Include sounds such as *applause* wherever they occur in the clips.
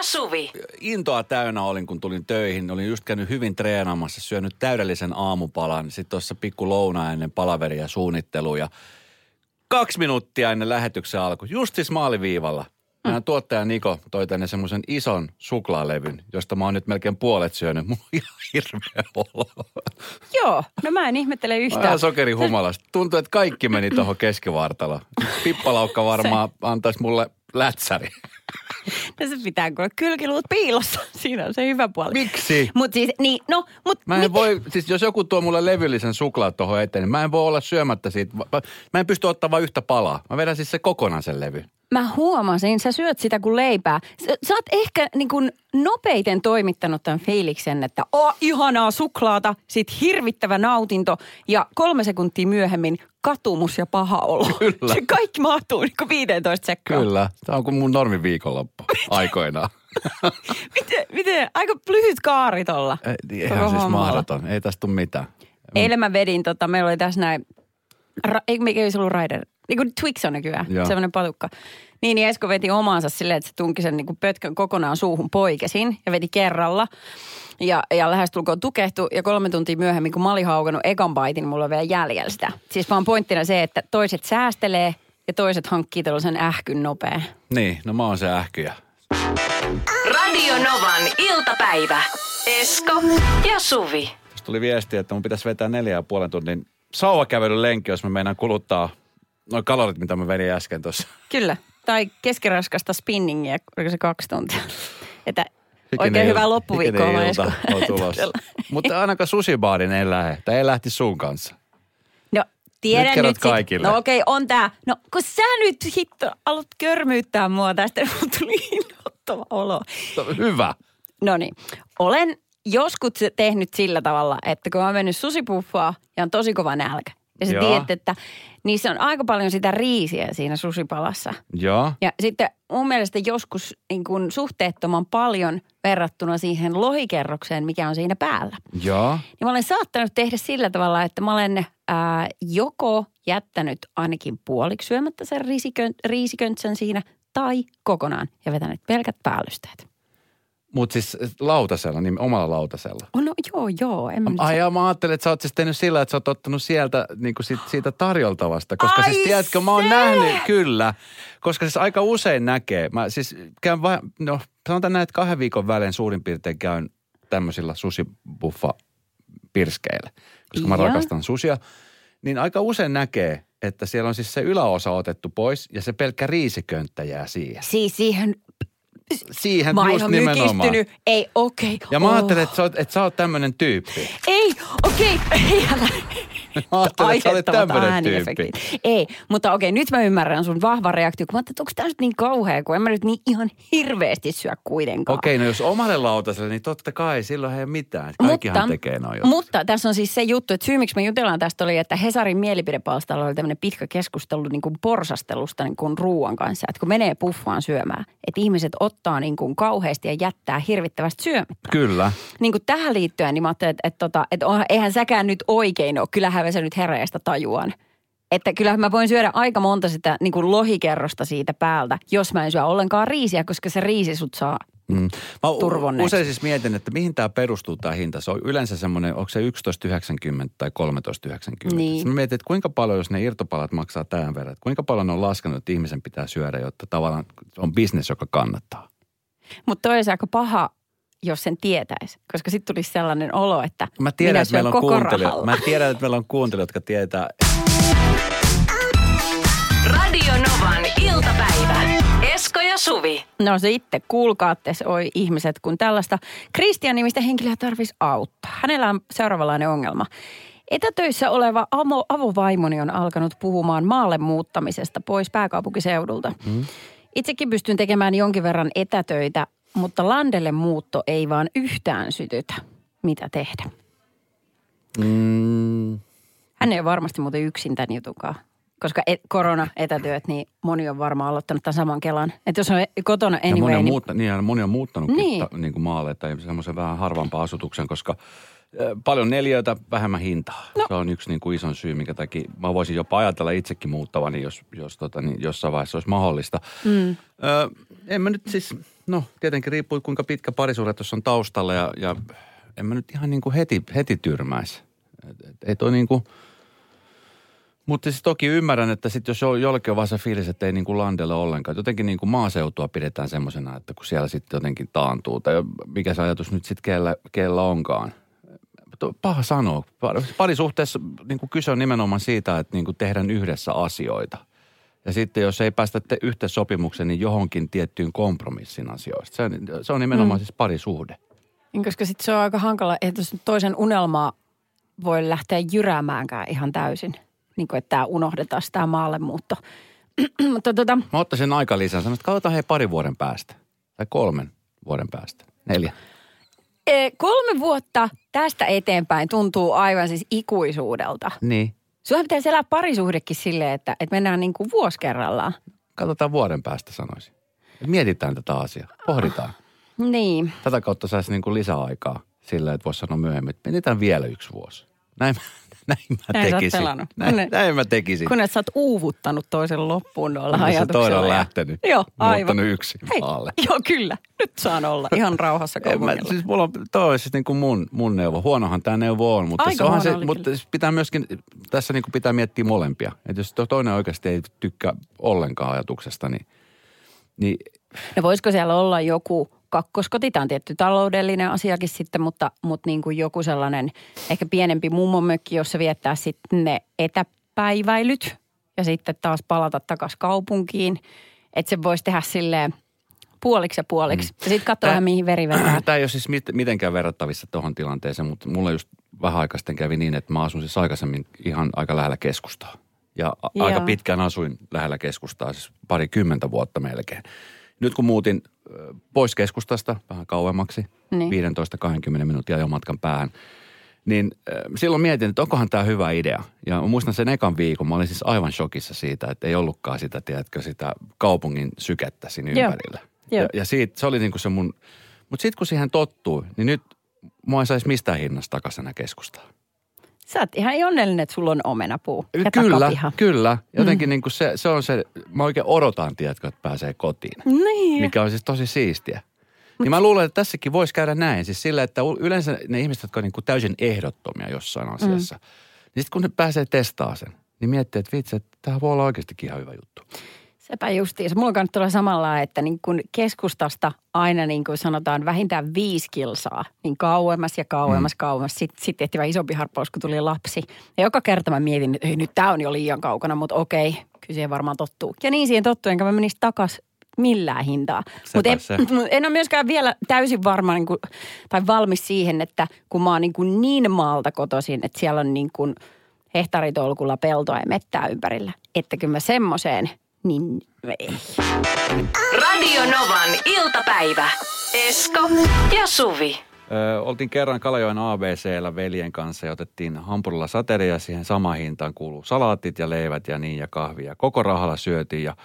ja Suvi. intoa täynnä olin, kun tulin töihin. Olin just käynyt hyvin treenaamassa, syönyt täydellisen aamupalan. Sitten tuossa pikku louna ennen palaveria suunnittelu ja kaksi minuuttia ennen lähetyksen alku, just siis maaliviivalla. Meidän tuottaja Niko toi tänne semmoisen ison suklaalevyn, josta mä oon nyt melkein puolet syönyt. *laughs* Mulla on ihan hirveä olo. Joo, no mä en ihmettele yhtään. Vähän sokerihumalasta. Tuntuu, että kaikki meni tuohon keskivartaloon. Pippalaukka varmaan antaisi mulle lätsäri. *laughs* Tässä pitää kuule kylkiluut piilossa. *laughs* Siinä on se hyvä puoli. Miksi? Mut siis, niin, no, mut Mä en miten- voi, siis jos joku tuo mulle levyllisen suklaat tuohon eteen, niin mä en voi olla syömättä siitä. Mä- Mä en pysty ottaa vain yhtä palaa. Mä vedän siis se kokonaan sen levy. Mä huomasin, sä syöt sitä kuin leipää. Sä, sä oot ehkä niin kuin nopeiten toimittanut tämän fiiliksen, että oh, ihanaa suklaata, sit hirvittävä nautinto ja kolme sekuntia myöhemmin katumus ja paha olo. Kyllä. *laughs* Se kaikki mahtuu niin kuin 15 sekkaan. Kyllä. Tämä on kuin mun normi viikonloppu *laughs* aikoinaan. *laughs* Miten, miten, aika lyhyt kaari tolla. Ei, Ihan siis hommalla. mahdoton. Ei tästä tule mitään. Eilen mä vedin, tota, meillä oli tässä näin, ra, ei, mikä ei se ollut Rider, niin kuin Twix on nykyään, semmoinen patukka. Niin, niin Esko veti omaansa silleen, että se tunki sen niin kuin pötkön kokonaan suuhun poikesin ja veti kerralla. Ja, ja lähestulkoon tukehtu ja kolme tuntia myöhemmin, kun mä olin haukannut ekan baitin, mulla on vielä jäljellä sitä. Siis vaan pointtina se, että toiset säästelee ja toiset hankkii tällaisen ähkyn nopea. Niin, no mä oon se ähkyjä. Radio Novan iltapäivä. Esko ja Suvi. Tuosta tuli viesti, että mun pitäisi vetää neljä ja puolen tunnin sauvakävelyn lenkki, jos mä meinaan kuluttaa noin kalorit, mitä mä vedin äsken tuossa. Kyllä. Tai keskiraskasta spinningiä, oliko se kaksi tuntia. Että Hikinen oikein il- hyvää loppuviikkoa hikinen ilta on tulossa. *laughs* Mutta ainakaan susibaadin ei lähde. Tai ei lähti sun kanssa. No, tiedän Nyt nyt, sit- kaikille. No okei, on tää. No, kun sä nyt hitto alat körmyyttää mua tästä, *laughs* niin tuli inhottava olo. Hyvä. No niin, olen joskus tehnyt sillä tavalla, että kun mä oon mennyt susipuffaa ja on tosi kova nälkä. Ja sä Joo. tiedät, että niissä on aika paljon sitä riisiä siinä susipalassa. Joo. Ja sitten mun mielestä joskus niin kuin suhteettoman paljon verrattuna siihen lohikerrokseen, mikä on siinä päällä. Joo. Niin mä olen saattanut tehdä sillä tavalla, että mä olen ää, joko jättänyt ainakin puoliksi syömättä sen riisikön, riisiköntsän siinä tai kokonaan ja vetänyt pelkät päällysteet. Mutta siis lautasella, niin omalla lautasella. Oh, no joo, joo. En mä Ai ja mä ajattelin, että sä oot siis tehnyt sillä, että sä oot ottanut sieltä niin kuin siitä, siitä tarjoltavasta. Koska Ai siis tiedätkö, mä oon se! nähnyt, kyllä. Koska siis aika usein näkee. Mä siis käyn vai, no sanotaan näin, että kahden viikon välein suurin piirtein käyn tämmöisillä susibuffa pirskeillä. Koska mä Joo. rakastan susia. Niin aika usein näkee, että siellä on siis se yläosa otettu pois ja se pelkkä riisikönttä jää siihen. Siis siihen Siihen mä just nimenomaan. Ei, okei. Ja mä oh. ajattelin, että sä oot, että sä oot tämmönen tyyppi. Ei, okei. *laughs* Ei, älä. Ajattelin, että olet tämmönen tyyppi. Ei, mutta okei, nyt mä ymmärrän sun vahva reaktio, kun mä että onko tämä nyt niin kauhea, kun en mä nyt niin ihan hirveästi syö kuitenkaan. Okei, no jos omalle lautaselle, niin totta kai silloin ei mitään. Kaikkihan tekee noin mutta tässä on siis se juttu, että syy miksi me jutellaan tästä oli, että Hesarin mielipidepalstalla oli tämmöinen pitkä keskustelu niin kuin porsastelusta niin kuin ruoan kanssa. Että kun menee puffaan syömään, että ihmiset ottaa niin kuin kauheasti ja jättää hirvittävästi syömättä. Kyllä. Niin kuin tähän liittyen, niin mä ajattelin, että, että, tota, että onhan- eihän säkään nyt oikein ole. Kyllähän se nyt hereistä tajuan. Että kyllähän mä voin syödä aika monta sitä niin kuin lohikerrosta siitä päältä, jos mä en syö ollenkaan riisiä, koska se riisi sut saa. Mm. Mä Turvonneeksi. usein siis mietin, että mihin tämä perustuu tämä hinta. Se on yleensä semmoinen, onko se 11,90 tai 13,90. Niin. Sitten mä mietin, että kuinka paljon, jos ne irtopalat maksaa tämän verran, että kuinka paljon ne on laskenut, että ihmisen pitää syödä, jotta tavallaan on bisnes, joka kannattaa. Mutta toi aika paha, jos sen tietäisi, koska sitten tulisi sellainen olo, että Mä tiedän, minä että meillä syön on koko kuuntelijoita. rahalla. Mä tiedän, että meillä on kuuntelijoita, jotka tietää. Radio Novan iltapäivä. Esko ja Suvi. No se itse, kuulkaatte oi ihmiset, kun tällaista Kristian-nimistä henkilöä tarvitsisi auttaa. Hänellä on seuraavanlainen ongelma. Etätöissä oleva amo, avovaimoni on alkanut puhumaan maalle muuttamisesta pois pääkaupunkiseudulta. Mm. Itsekin pystyn tekemään jonkin verran etätöitä, mutta landelle muutto ei vaan yhtään sytytä. Mitä tehdä? Mm, Hän ei ole varmasti muuten yksin tämän jutukaan. Koska et, korona-etätyöt, niin moni on varmaan aloittanut tämän saman kelan. Että jos on kotona ja moni anyway, on, niin muutta, niin, moni on muuttanutkin Niin. niin. Ta, niin kuin maalle tai semmoisen vähän harvampaan asutuksen, koska paljon neliöitä, vähemmän hintaa. No. Se on yksi niin kuin ison syy, minkä takia mä voisin jopa ajatella itsekin muuttavani, jos, jos tota, niin jossain vaiheessa olisi mahdollista. Mm. Ö, en mä nyt siis, No, tietenkin riippuu kuinka pitkä parisuhde tuossa on taustalla ja, ja en mä nyt ihan niin kuin heti, heti tyrmäisi. Et, et, ei toi niin kuin, mutta siis toki ymmärrän, että sitten jos jo- jollekin on vaan se fiilis, että ei niin kuin landelle ollenkaan. Jotenkin niin kuin maaseutua pidetään semmoisena, että kun siellä sitten jotenkin taantuu. Tai mikä se ajatus nyt sitten kellä, kellä onkaan. Paha sanoa. Par- Parisuhteessa niin kuin kyse on nimenomaan siitä, että niin kuin tehdään yhdessä asioita. Ja sitten jos ei päästä te- yhteen sopimukseen, niin johonkin tiettyyn kompromissin asioista. Se on, se on nimenomaan mm. siis parisuhde. Niin, koska sitten se on aika hankala, että toisen unelmaa voi lähteä jyräämäänkään ihan täysin. Niin kuin, että tämä unohdetaan, tämä maallemuutto. *clears throat* Mutta tota, Mä ottaisin aika lisää. Sanoin, että katsotaan hei pari vuoden päästä. Tai kolmen vuoden päästä. Neljä. e, kolme vuotta tästä eteenpäin tuntuu aivan siis ikuisuudelta. Niin. Sulla pitäisi elää parisuhdekin silleen, että, että mennään niin kuin vuosi kerrallaan. Katsotaan vuoden päästä sanoisin. Et Mietitään tätä asiaa. Pohditaan. Niin. Tätä kautta saisi niin kuin lisäaikaa sillä, että voisi sanoa myöhemmin, että mietitään vielä yksi vuosi. Näin, *laughs* näin mä Näin sä oot tekisin. pelannut. Näin, Kun ne- näin mä tekisin. Kun et sä oot uuvuttanut toisen loppuun noilla Kun se ajatuksilla. toinen on ja- lähtenyt, Joo, aivan. muuttanut yksin Hei, maalle. *laughs* Joo, kyllä. Nyt saan olla ihan rauhassa En mä, kaupungilla. siis mulla on, toi on siis niin kuin mun, mun neuvo. Huonohan tämä neuvo on, mutta, Aika se onhan se, mutta pitää myöskin, tässä niin kuin pitää miettiä molempia. Että jos to- toinen oikeasti ei tykkää ollenkaan ajatuksesta, niin, niin Ja voisiko siellä olla joku kakkoskoti, tämä on tietty taloudellinen asiakin sitten, mutta, mutta niin kuin joku sellainen ehkä pienempi mummomökki, jossa viettää sitten ne etäpäiväilyt ja sitten taas palata takaisin kaupunkiin. Että se voisi tehdä silleen puoliksi ja puoliksi. Ja sitten katsoa vähän mihin veri vetää. *clears throat* Tämä ei ole siis mit, mitenkään verrattavissa tuohon tilanteeseen, mutta mulla just vähän aikaa sitten kävi niin, että mä asun siis aikaisemmin ihan aika lähellä keskustaa. Ja a- Joo. aika pitkään asuin lähellä keskustaa, siis pari kymmentä vuotta melkein. Nyt kun muutin pois keskustasta vähän kauemmaksi, Niin. niin. 15-20 minuutin ajomatkan päähän, niin silloin mietin, että onkohan tämä hyvä idea. Ja muistan sen ekan viikon, mä olin siis aivan shokissa siitä, että ei ollutkaan sitä, tiedätkö, sitä kaupungin sykettä siinä Joo. ympärillä. Joo. Ja, ja siitä, se oli niin kuin se mun, mutta sitten kun siihen tottuu, niin nyt mua ei saisi mistään hinnasta takaisin keskustaa. Sä oot ihan onnellinen, että sulla on omenapuu ja kyllä, takapiha. kyllä. Jotenkin niin kuin se, se on se, mä oikein odotan, tiedätkö, että pääsee kotiin. Niin. Mikä on siis tosi siistiä. Niin mä luulen, että tässäkin voisi käydä näin. Siis sillä, että yleensä ne ihmiset, jotka on niin kuin täysin ehdottomia jossain asiassa, mm. niin sitten kun ne pääsee testaamaan sen, niin miettii, että vitsi, että tämä voi olla oikeastikin ihan hyvä juttu. Sepä justiinsa. Mulla on tulla samalla, että niin kun keskustasta aina niin kuin sanotaan vähintään viisi kilsaa, niin kauemmas ja kauemmas, mm. kauemmas. Sitten sit tehtiin vähän isompi harppaus, kun tuli lapsi. Ja joka kerta mä mietin, että ei nyt tämä on jo liian kaukana, mutta okei, kyllä siihen varmaan tottuu. Ja niin siihen tottuu, enkä mä menisi takas millään hintaa. Mutta en, *clears throat* mut en ole myöskään vielä täysin varma niin kuin, tai valmis siihen, että kun mä oon niin, kuin niin maalta kotoisin, että siellä on niin kuin hehtaaritolkulla peltoa ja mettää ympärillä, että kyllä mä semmoiseen, niin ei. Radio Novan iltapäivä. Esko ja Suvi. Ö, oltiin kerran Kalajoen ABCllä veljen kanssa ja otettiin hampurilla sateria. Siihen samaan hintaan kuuluu salaatit ja leivät ja niin ja kahvia. Koko rahalla syötiin ja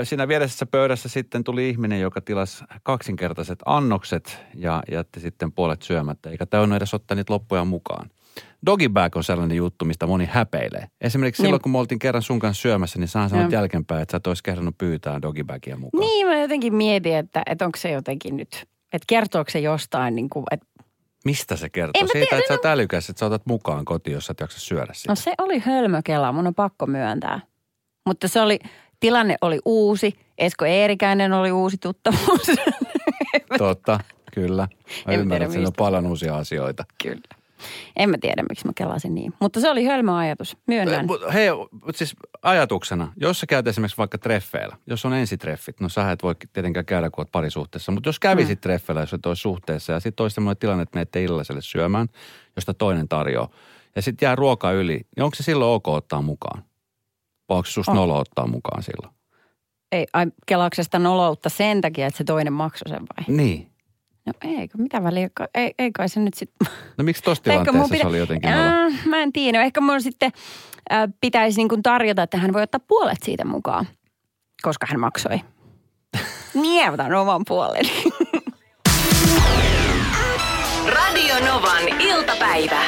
ö, siinä vieressä pöydässä sitten tuli ihminen, joka tilasi kaksinkertaiset annokset ja jätti sitten puolet syömättä. Eikä täynnä edes ottaa niitä loppuja mukaan. Doggy bag on sellainen juttu, mistä moni häpeilee. Esimerkiksi Niin. silloin, kun me oltiin kerran sun kanssa syömässä, niin sanoit Joo. jälkeenpäin, että sä et olisi kehdannut pyytää doggy bagia mukaan. Niin mä jotenkin mietin, että, että onko se jotenkin nyt, että kertooko se jostain, niin kuin, että Mistä se kertoo? En Siitä, tiedä, että sä oot älykäs, että sä otat mukaan kotiin, jos sä et jaksa syödä sitä. no se oli hölmökela, mun on pakko myöntää. Mutta se oli, tilanne oli uusi, Esko Eerikäinen oli uusi tuttavuus. Totta, kyllä. Mä tiedä ymmärrän, että on paljon uusia asioita. Kyllä. En mä tiedä, miksi mä kelasin niin. Mutta se oli hölmö ajatus, myönnän. Mut Hei, mut siis ajatuksena, jos sä käyt esimerkiksi vaikka treffeillä, jos on ensitreffit, no sä et voi tietenkään käydä, kun oot parisuhteessa, mutta jos kävisit mm. treffeillä, jos et olisi suhteessa ja sitten olisi semmoinen tilanne, että menette illalliselle syömään, josta toinen tarjoaa, ja sitten jää ruoka yli, niin onko se silloin ok ottaa mukaan? Vai onko se susta On. nolo ottaa mukaan silloin? Ei, ai, kelauksesta noloutta sen takia, että se toinen maksoi sen vai? Niin. No eikö, mitä väliä, ei, ei kai se nyt sitten... No miksi tossa *laughs* tilanteessa pitä- se oli jotenkin? Äh, mä en tiedä. Ehkä mun sitten äh, pitäisi niin kuin tarjota, että hän voi ottaa puolet siitä mukaan, koska hän maksoi. *laughs* Otan oman puoleni. *laughs* Radio Novan iltapäivä.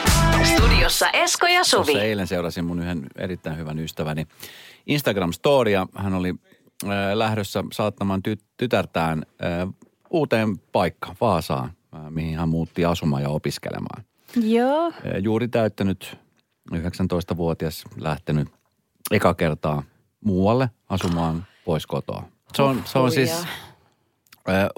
Studiossa Esko ja Suvi. Tuossa eilen seurasin mun yhden erittäin hyvän ystäväni Instagram-storia. Hän oli äh, lähdössä saattamaan ty- tytärtään äh, uuteen paikkaan, Vaasaan, ää, mihin hän muutti asumaan ja opiskelemaan. Joo. Ää, Juuri täyttänyt 19-vuotias lähtenyt eka kertaa muualle asumaan pois kotoa. Se on, se on siis, ää,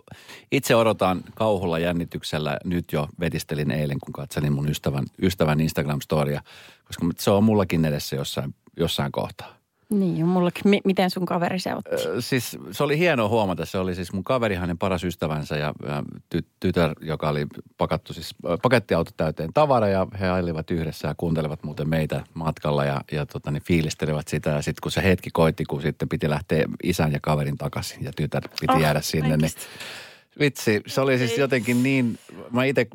itse odotan kauhulla jännityksellä, nyt jo vetistelin eilen, kun katselin mun ystävän, ystävän Instagram-storia, koska se on mullakin edessä jossain, jossain kohtaa. Niin, mullakin. M- miten sun kaveri se otti? Ö, Siis se oli hienoa huomata. Se oli siis mun kaveri, hänen paras ystävänsä ja, ja ty, tytär, joka oli pakattu siis pakettiauto täyteen tavara ja he ailivat yhdessä ja kuuntelevat muuten meitä matkalla ja, ja tota, niin fiilistelivät sitä. Ja sitten kun se hetki koitti, kun sitten piti lähteä isän ja kaverin takaisin ja tytär piti Oh, jäädä sinne, niin oikeesti. Vitsi, se oli siis jotenkin niin, mä itse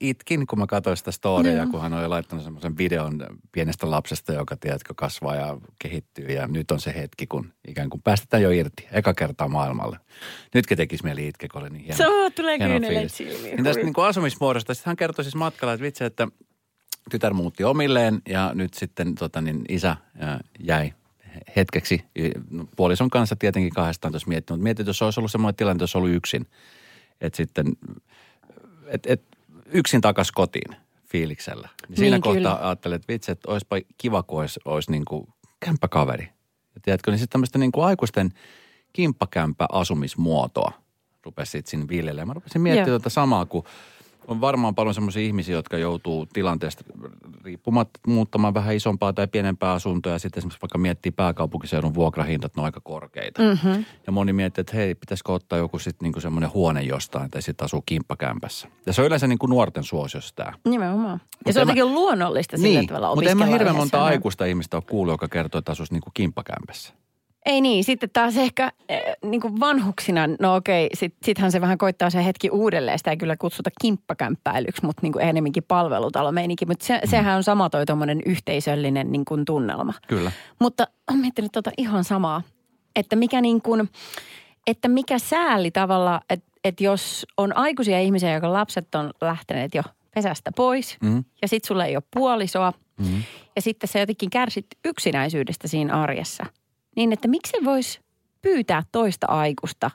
itkin, kun mä katsoin sitä storya, kun hän oli laittanut semmoisen videon pienestä lapsesta, joka tiedätkö kasvaa ja kehittyy. Ja nyt on se hetki, kun ikään kuin päästetään jo irti, eka kertaa maailmalle. Nytkin tekisi mieli itkeä, kun oli niin hieno. Se on, tulee hieno silmiin. Niin tästä niin kuin asumismuodosta, sitten hän kertoi siis matkalla, että vitsi, että tytär muutti omilleen ja nyt sitten tota, niin isä jäi hetkeksi no, puolison kanssa tietenkin kahdestaan tuossa miettinyt. Mutta mietin, että jos olisi ollut semmoinen tilanne, olisi ollut yksin, että sitten, et, et, yksin takas kotiin fiiliksellä. Niin siinä Niin, kohtaa kyllä. ajattelin, että vitsi, että olisipa kiva, kun olisi, olisi niin kuin kämppäkaveri. Ja tiedätkö, niin sitten tämmöistä niin kuin aikuisten kimppakämppä asumismuotoa rupesi sitten siinä viljelemään. Mä rupesin miettimään tuota samaa, kun on varmaan paljon semmoisia ihmisiä, jotka joutuu tilanteesta riippumatta muuttamaan vähän isompaa tai pienempää asuntoa ja sitten esimerkiksi vaikka miettii pääkaupunkiseudun vuokrahintat, ne on aika korkeita. Mm-hmm. Ja moni miettii, että hei, pitäisikö ottaa joku sitten niinku semmoinen huone jostain tai sitten asuu kimppakämpässä. Ja se on yleensä niinku nuorten suosiossa tämä. Nimenomaan. Ja Mut se on en mä- jotenkin luonnollista sillä Niin, tavalla mutta en mä hirveän monta aikuista ihmistä ole kuullut, joka kertoo, että asuisi niinku kimppakämpässä. Ei niin, sitten taas ehkä äh, niin kuin vanhuksina, no okei, sit, sittenhän se vähän koittaa se hetki uudelleen. Sitä ei kyllä kutsuta kimppakämppäilyksi, mutta niin kuin enemmänkin palvelutalomeininki. Mutta se, sehän on sama toi tuommoinen yhteisöllinen niin kuin tunnelma. Kyllä. Mutta olen miettinyt tota ihan samaa, että mikä niin kuin, että mikä sääli tavalla, että, että jos on aikuisia ihmisiä, joka lapset on lähteneet jo pesästä pois Mm. ja sitten sulla ei ole puolisoa Mm. ja sitten sä jotenkin kärsit yksinäisyydestä siinä arjessa. Niin, että miksi voisi pyytää toista aikuista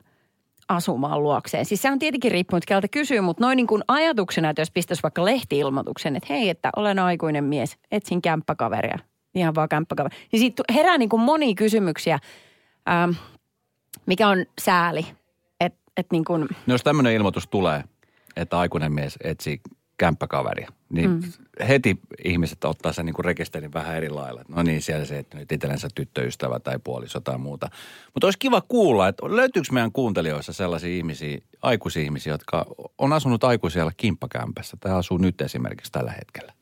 asumaan luokseen? Siis se on tietenkin riippunut, keltä kysyy, mutta noin niin kuin ajatuksena, että jos pistäisi vaikka lehti-ilmoituksen, että hei, että olen aikuinen mies, etsin kämppäkaveria, ihan vaan kämppäkaveri. Niin siitä herää niin kuin monia kysymyksiä, ähm, mikä on sääli. Että et niin kuin, No jos tämmöinen ilmoitus tulee, että aikuinen mies etsii kämppäkaveria, niin mm. heti ihmiset ottaa sen niin kuin rekisterin vähän eri lailla. No niin, siellä se, että nyt itsellensä tyttöystävä tai puoliso tai muuta. Mutta olisi kiva kuulla, että löytyykö meidän kuuntelijoissa sellaisia ihmisiä, aikuisia ihmisiä, jotka on asunut aikuisella kimppakämpässä tai asuu nyt esimerkiksi tällä hetkellä.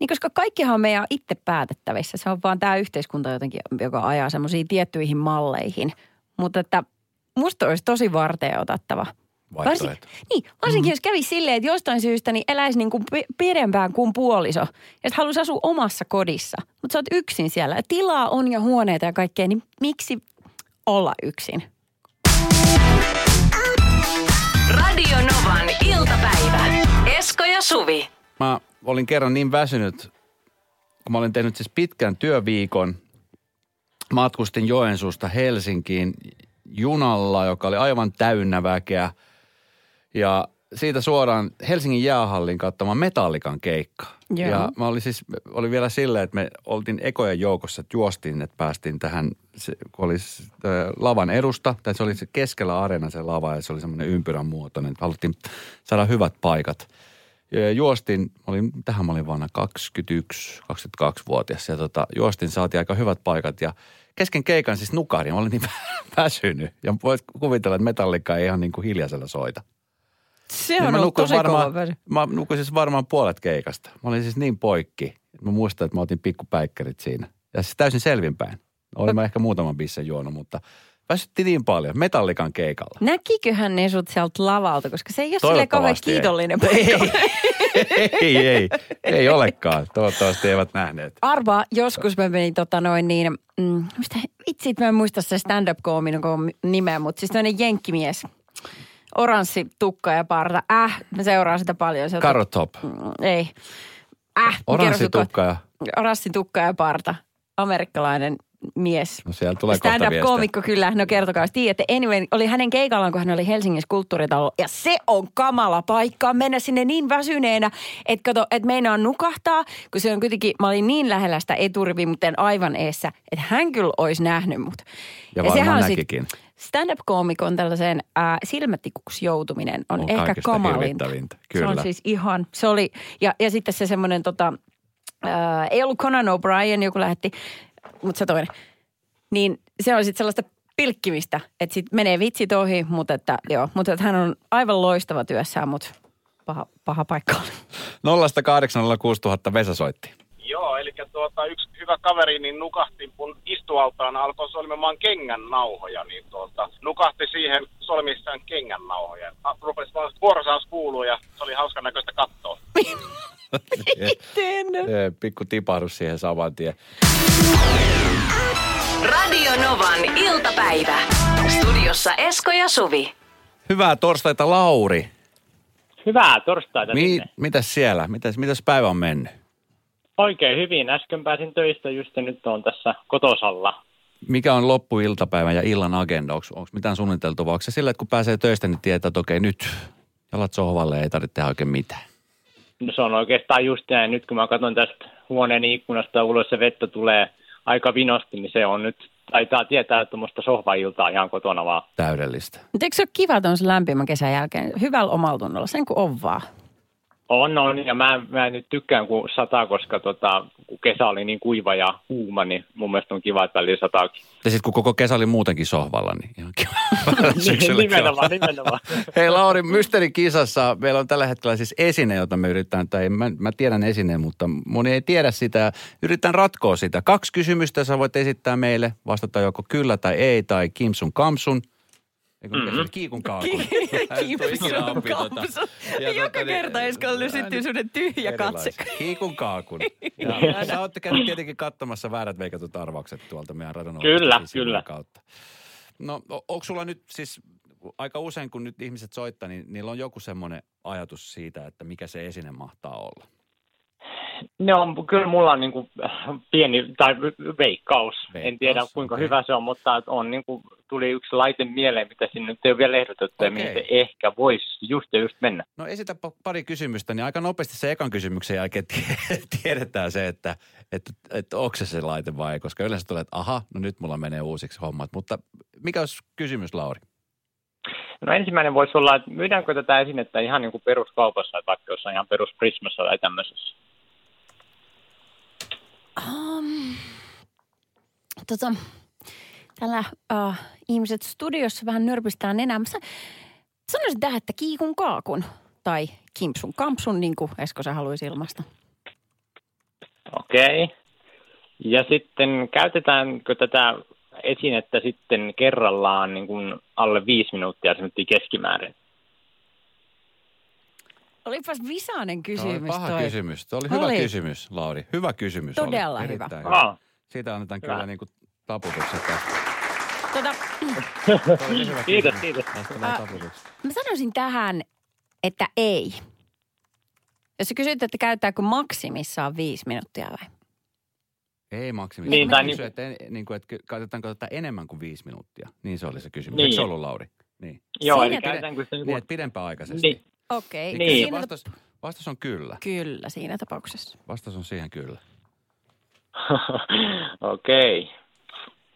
Niin koska kaikkihan on meidän itse päätettävissä. Se on vaan tämä yhteiskunta jotenkin, joka ajaa semmoisiin tiettyihin malleihin. Mutta että musta olisi tosi varteen otettava. Vaihtoehto. niin, varsinkin mm. jos kävisi silleen, että jostain syystä niin eläisi niin kuin pi- pidempään kuin puoliso. Ja että haluaisi asua omassa kodissa. Mutta sä oot yksin siellä. Ja tilaa on ja huoneita ja kaikkea, niin miksi olla yksin? Radio Novan iltapäivä. Esko ja Suvi. Mä olin kerran niin väsynyt, kun mä olin tehnyt siis pitkän työviikon. Matkustin Joensuusta Helsinkiin junalla, joka oli aivan täynnä väkeä. Ja siitä suoraan Helsingin jäähallin katsomaan Metallikan keikka. Joo. Ja mä olin siis, oli vielä silleen, että me oltiin ekojen joukossa, että juostiin, että päästiin tähän, se, kun oli lavan edusta, tai se oli se keskellä areena se lava ja se oli semmoinen ympyrän muotoinen, että haluttiin saada hyvät paikat. Ja juostin, mä olin, tähän mä olin vuonna 21, 22-vuotias ja tota, juostin, saatiin aika hyvät paikat ja kesken keikan siis nukahdin, mä olin niin *laughs* väsynyt. Ja voit kuvitella, että metallika ei ihan niin kuin hiljaisella soita. Se Niin on mä ollut tosi varmaan, kova. Mä nukuin siis varmaan puolet keikasta. Mä olin siis niin poikki. Mä muistan, että mä otin pikkupäikkärit siinä. Ja siis täysin selvinpäin. Olin mä ehkä muutaman bissen juonut, mutta väsytti niin paljon. Metallikan keikalla. Näkiköhän ne sut sieltä lavalta, koska se ei ole silleen kauhean Toivottavasti ei. kiitollinen *laughs* paikka. Ei, ei, ei, ei olekaan. Toivottavasti eivät nähneet. Arvaa, joskus mä menin tota noin niin, mm, mistä, vitsi, mä en muista se stand-up-koomin nimeä, mutta siis tämmöinen jenkkimies. Oranssi tukka ja parta. Äh, mä seuraan sitä paljon. Se Carrot Top. Mm, Ei. Äh, Oranssi tukka ja Oranssi tukka ja parta. Amerikkalainen mies. No siellä tulee kohta Stand-up-koomikko kyllä, no kertokaa, jos tiedätte. Anyway, oli hänen keikallaan, kun hän oli Helsingissä kulttuuritalo. Ja se on kamala paikka mennä sinne niin väsyneenä, että kato, että meinaa nukahtaa, kun se on kuitenkin, mä olin niin lähellä sitä eturiviä, mutta en aivan eessä, että hän kyllä olisi nähnyt mut. Ja varmaan sehän on sit- näkikin. Stand-up-koomikon tällaiseen äh, silmätikuksi joutuminen on, On ehkä kamalinta. hirvittävintä, Se on kyllä. siis ihan, se oli, ja, ja sitten se semmoinen tota, äh, ei ollut Conan O'Brien, joku lähetti, mutta se toinen. Niin se on sitten sellaista pilkkimistä, että sitten menee vitsit ohi, mutta että joo, mutta että hän on aivan loistava työssään, mutta paha, paha paikka oli. 0806000 Vesa soitti. Joo, eli tuota, yksi hyvä kaveri niin nukahti, kun istualtaan alkoi solmimaan kengän nauhoja, niin tuota, nukahti siihen solmissaan kengän nauhoja. Rupesi vaan vuorosaus kuuluu ja se oli hauskan näköistä katsoa. Eh, *laughs* Pikku tipahdus siihen saman tien. Radio Novan iltapäivä. Studiossa Esko ja Suvi. Hyvää torstaita Lauri. Hyvää torstaita Mi- mitäs siellä? Mitäs, mitäs päivä on mennyt? Oikein hyvin. Äsken pääsin töistä just ja nyt on tässä kotosalla. Mikä on loppuiltapäivän ja illan agenda? Onko mitään suunniteltu? Vai onko se sillä, että kun pääsee töistä, niin tietää, että okei nyt jalat sohvalle ei tarvitse tehdä oikein mitään? No se on oikeastaan just näin. Nyt kun mä katson tästä huoneen ikkunasta ulos ja vettä tulee aika vinosti, niin se on nyt, taitaa tietää tuommoista sohvailtaa ihan kotona vaan. Täydellistä. Mutta eikö se ole kiva tuon lämpimän kesän jälkeen? Hyvällä omalla tunnolla, sen kun on vaan. On, on. Ja mä, mä nyt tykkään, kun sataa, koska tota, kun kesä oli niin kuiva ja kuuma, niin mun mielestä on kiva, että välillä sataakin. Ja sitten kun koko kesä oli muutenkin sohvalla, niin ihan kiva. *laughs* Syksyllä nimenomaan, nimenomaan. *laughs* Hei Lauri, Mysteerikisassa meillä on tällä hetkellä siis esine, jota me yritetään, tai mä, mä tiedän esineen, mutta moni ei tiedä sitä. Yritetään ratkoa sitä. Kaksi kysymystä sä voit esittää meille, vastata joko kyllä tai ei, tai kimsun kamsun. Eikö se oli? Kiikun tule ikinä oppia tota. Ja Joka niin- kerta Eskolla lysyttyy sellainen tyhjä katse. Kiikun kaakun. *laughs* Ja sä ootte käynyt tietenkin katsomassa väärät veikatut arvaukset tuolta meidän radon Kyllä, sivujen kyllä. kautta. No, onko sulla nyt siis aika usein, kun nyt ihmiset soittaa, niin niillä on joku semmoinen ajatus siitä, että mikä se esine mahtaa olla? No kyllä mulla on niin kuin pieni, tai veikkaus. En tiedä Veikkaus, kuinka okei. hyvä se on, mutta on niin kuin, tuli yksi laite mieleen, mitä sinne nyt ei ole vielä ehdotettu, ja mihin se ehkä voisi just ja just mennä. No esitä pa- pari kysymystä, niin aika nopeasti se ekan kysymyksen jälkeen tie- *laughs* tiedetään se, että, että, että onko se se laite vai ei, koska yleensä tulee, että aha, no nyt mulla menee uusiksi hommat. Mutta mikä olisi kysymys, Lauri? No ensimmäinen voisi olla, että myydäänkö tätä esinettä ihan niin kuin peruskaupassa, että vaikka jossain ihan perusprismassa tai tämmöisessä. Um, tota, täällä uh, ihmiset studiossa vähän nörpistää nenää. Mä sa- sanoisin tähän, että kiikun kaakun tai kimpsun kampsun, niin kuin Esko sä haluaisi ilmasta. Okei. Ja sitten käytetäänkö tätä esinettä sitten kerrallaan niin kuin alle viisi minuuttia keskimäärin? Olipas visainen oli kysymys paha toi. kysymys. Tuo oli, hyvä Oli. kysymys, Lauri. Hyvä kysymys Todella oli. hyvä. Erittäin Ah, Siitä annetaan Hyvä. kyllä niin kuin taputukset tästä. Tota, Toi oli hyvä Kiitos, kiitos. Mä sanoisin tähän, että ei. Jos sä kysyt, että käyttääkö maksimissaan viisi minuuttia vai? Ei maksimissaan. Niin, tai niin- että, en- niin kuin, että käytetäänkö tätä enemmän kuin viisi minuuttia. Niin se oli se kysymys. Niin. Eikö se ollut, Lauri? Niin. Joo, Siinä eli käytetäänkö se niin pidempäaikaisesti. Niin. Okei. Niin. Niin. Vastaus, vastaus on kyllä. Kyllä, siinä tapauksessa. Vastaus on siihen kyllä. *laughs* Okei.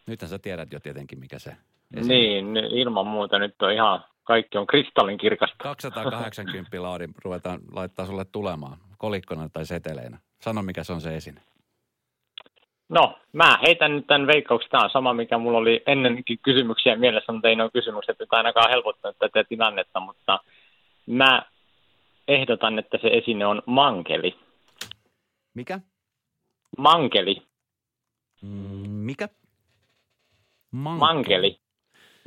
Nythän sä tiedät jo tietenkin, mikä se esine- Niin, ilman muuta nyt on ihan, kaikki on kristallin kirkasta. 280 Lauri ruvetaan laittaa sulle tulemaan kolikkona tai seteleinä. Sano, mikä se on se esine. No, mä heitän nyt tämän veikkauksen. Tämä on sama, mikä mulla oli ennenkin kysymyksiä mielessä, mutta ei ole kysymykset nyt ainakaan helpottanut tätä tilannetta, mutta mä ehdotan, että se esine on mankeli. Mikä? Mankeli. Mm, mikä? Mankeli. Mankeli.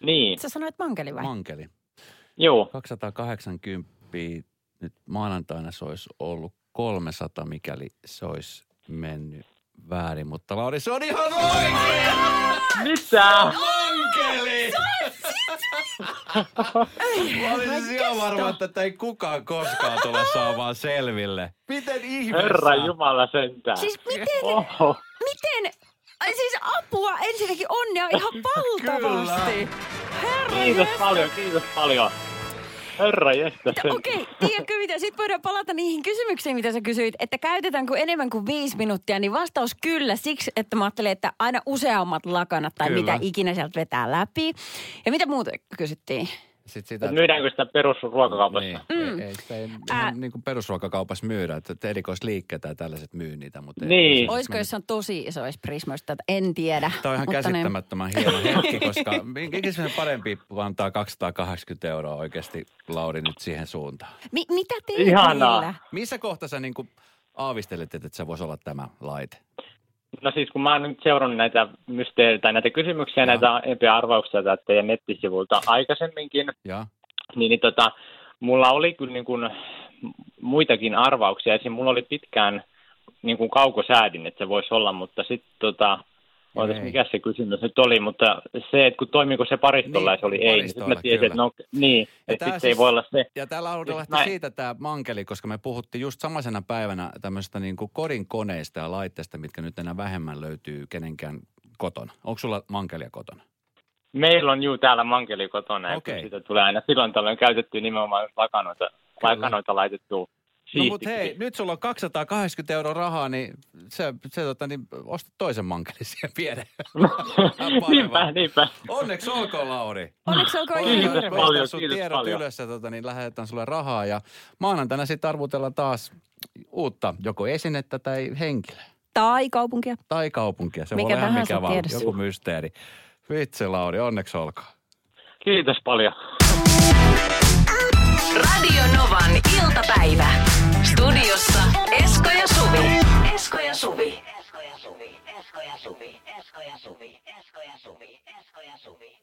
Niin, Sä sanoit mankeli vai? Mankeli. joo. 280 nyt maanantaina se olisi ollut 300, mikäli se olisi mennyt väärin. Mutta Lauri, se on ihan oikein! Mitä? Mankeli! Mä olin siis ihan varma, että tätä ei kukaan koskaan tule saamaan selville. Miten ihmeessä? Herra Jumala sentään. Siis miten, Oho. miten Ai siis apua, ensinnäkin onnea ihan valtavasti. Herra Kiitos jestas. paljon, kiitos paljon. Herra jestas. No Okei, tiedätkö mitä? Sitten voidaan palata niihin kysymyksiin, mitä sä kysyit. Että käytetäänkö enemmän kuin viisi minuuttia, niin vastaus kyllä siksi, että mä ajattelin, että aina useammat lakanat tai Kyllä. mitä ikinä sieltä vetää läpi. Ja mitä muuta kysyttiin? Sitten sitä, Myydäänkö sitä perusruokakaupasta? niin, Mm. ei, ei sitä ei Ää. niin kuin perusruokakaupassa myydä, että erikoisliikkeitä ja tällaiset myy niitä. Mutta ei- Niin. ei- Olisiko jossain tosi isoissa prismoissa, että en tiedä. Tämä on ihan Mutta ne- käsittämättömän hieno hetki, koska minkä sen parempi antaa 280 euroa oikeasti, Lauri, nyt siihen suuntaan. Mi- mitä teet Ihanaa. niillä? Missä kohtaa sä niin kuin aavistelet, että se voisi olla tämä laite? No siis kun mä oon nyt seurannut näitä mysteerejä tai näitä kysymyksiä, Joo. näitä aiempia arvauksia täältä teidän nettisivulta aikaisemminkin, Ja? niin, niin tota, mulla oli kyllä niin kuin muitakin arvauksia. Esimerkiksi mulla oli pitkään niin kuin kaukosäädin, että se voisi olla, mutta sitten tota, Ootas, mikä se kysymys nyt oli, mutta se, että kun toimiko se paristolla Niin, se oli ei, niin sitten mä tiesin, että no niin, Ja että siis- ei voi olla se. Ja täällä on Siis lähti mä- siitä tämä mankeli, koska me puhuttiin just samaisena päivänä tämmöistä niin kuin kodin koneista ja laitteista, mitkä nyt enää vähemmän löytyy kenenkään kotona. Onko sulla mankelia kotona? Meillä on juu täällä mankeli kotona, ja Okei. kyllä sitä tulee aina silloin tällöin käytetty nimenomaan lakanoita, lakanoita laitettu No mutta hei, nyt sulla on 280 euroa rahaa, niin se, se tota, niin osta toisen mankelin siihen viereen. *laughs* niinpä, niinpä. Onneksi olkoon, Lauri. Onneksi olkoon Kiitos otetaan paljon, sun kiitos tiedot paljon. ylös ja tota, niin lähetään sulle rahaa. Ja maanantaina sitten arvutellaan taas uutta, joko esinettä tai henkilöä. Tai kaupunkia. Tai kaupunkia. Se Mikä voi olla mikä vaan, tiedossa. joku mysteeri. Vitsi, Lauri, onneksi olkoon. Kiitos paljon. Radio Novan iltapäivä. Studiossa Esko ja Suvi. Esko ja Suvi. Esko ja Suvi. Esko ja Suvi. Esko ja Suvi. Esko ja Suvi. Esko ja Suvi.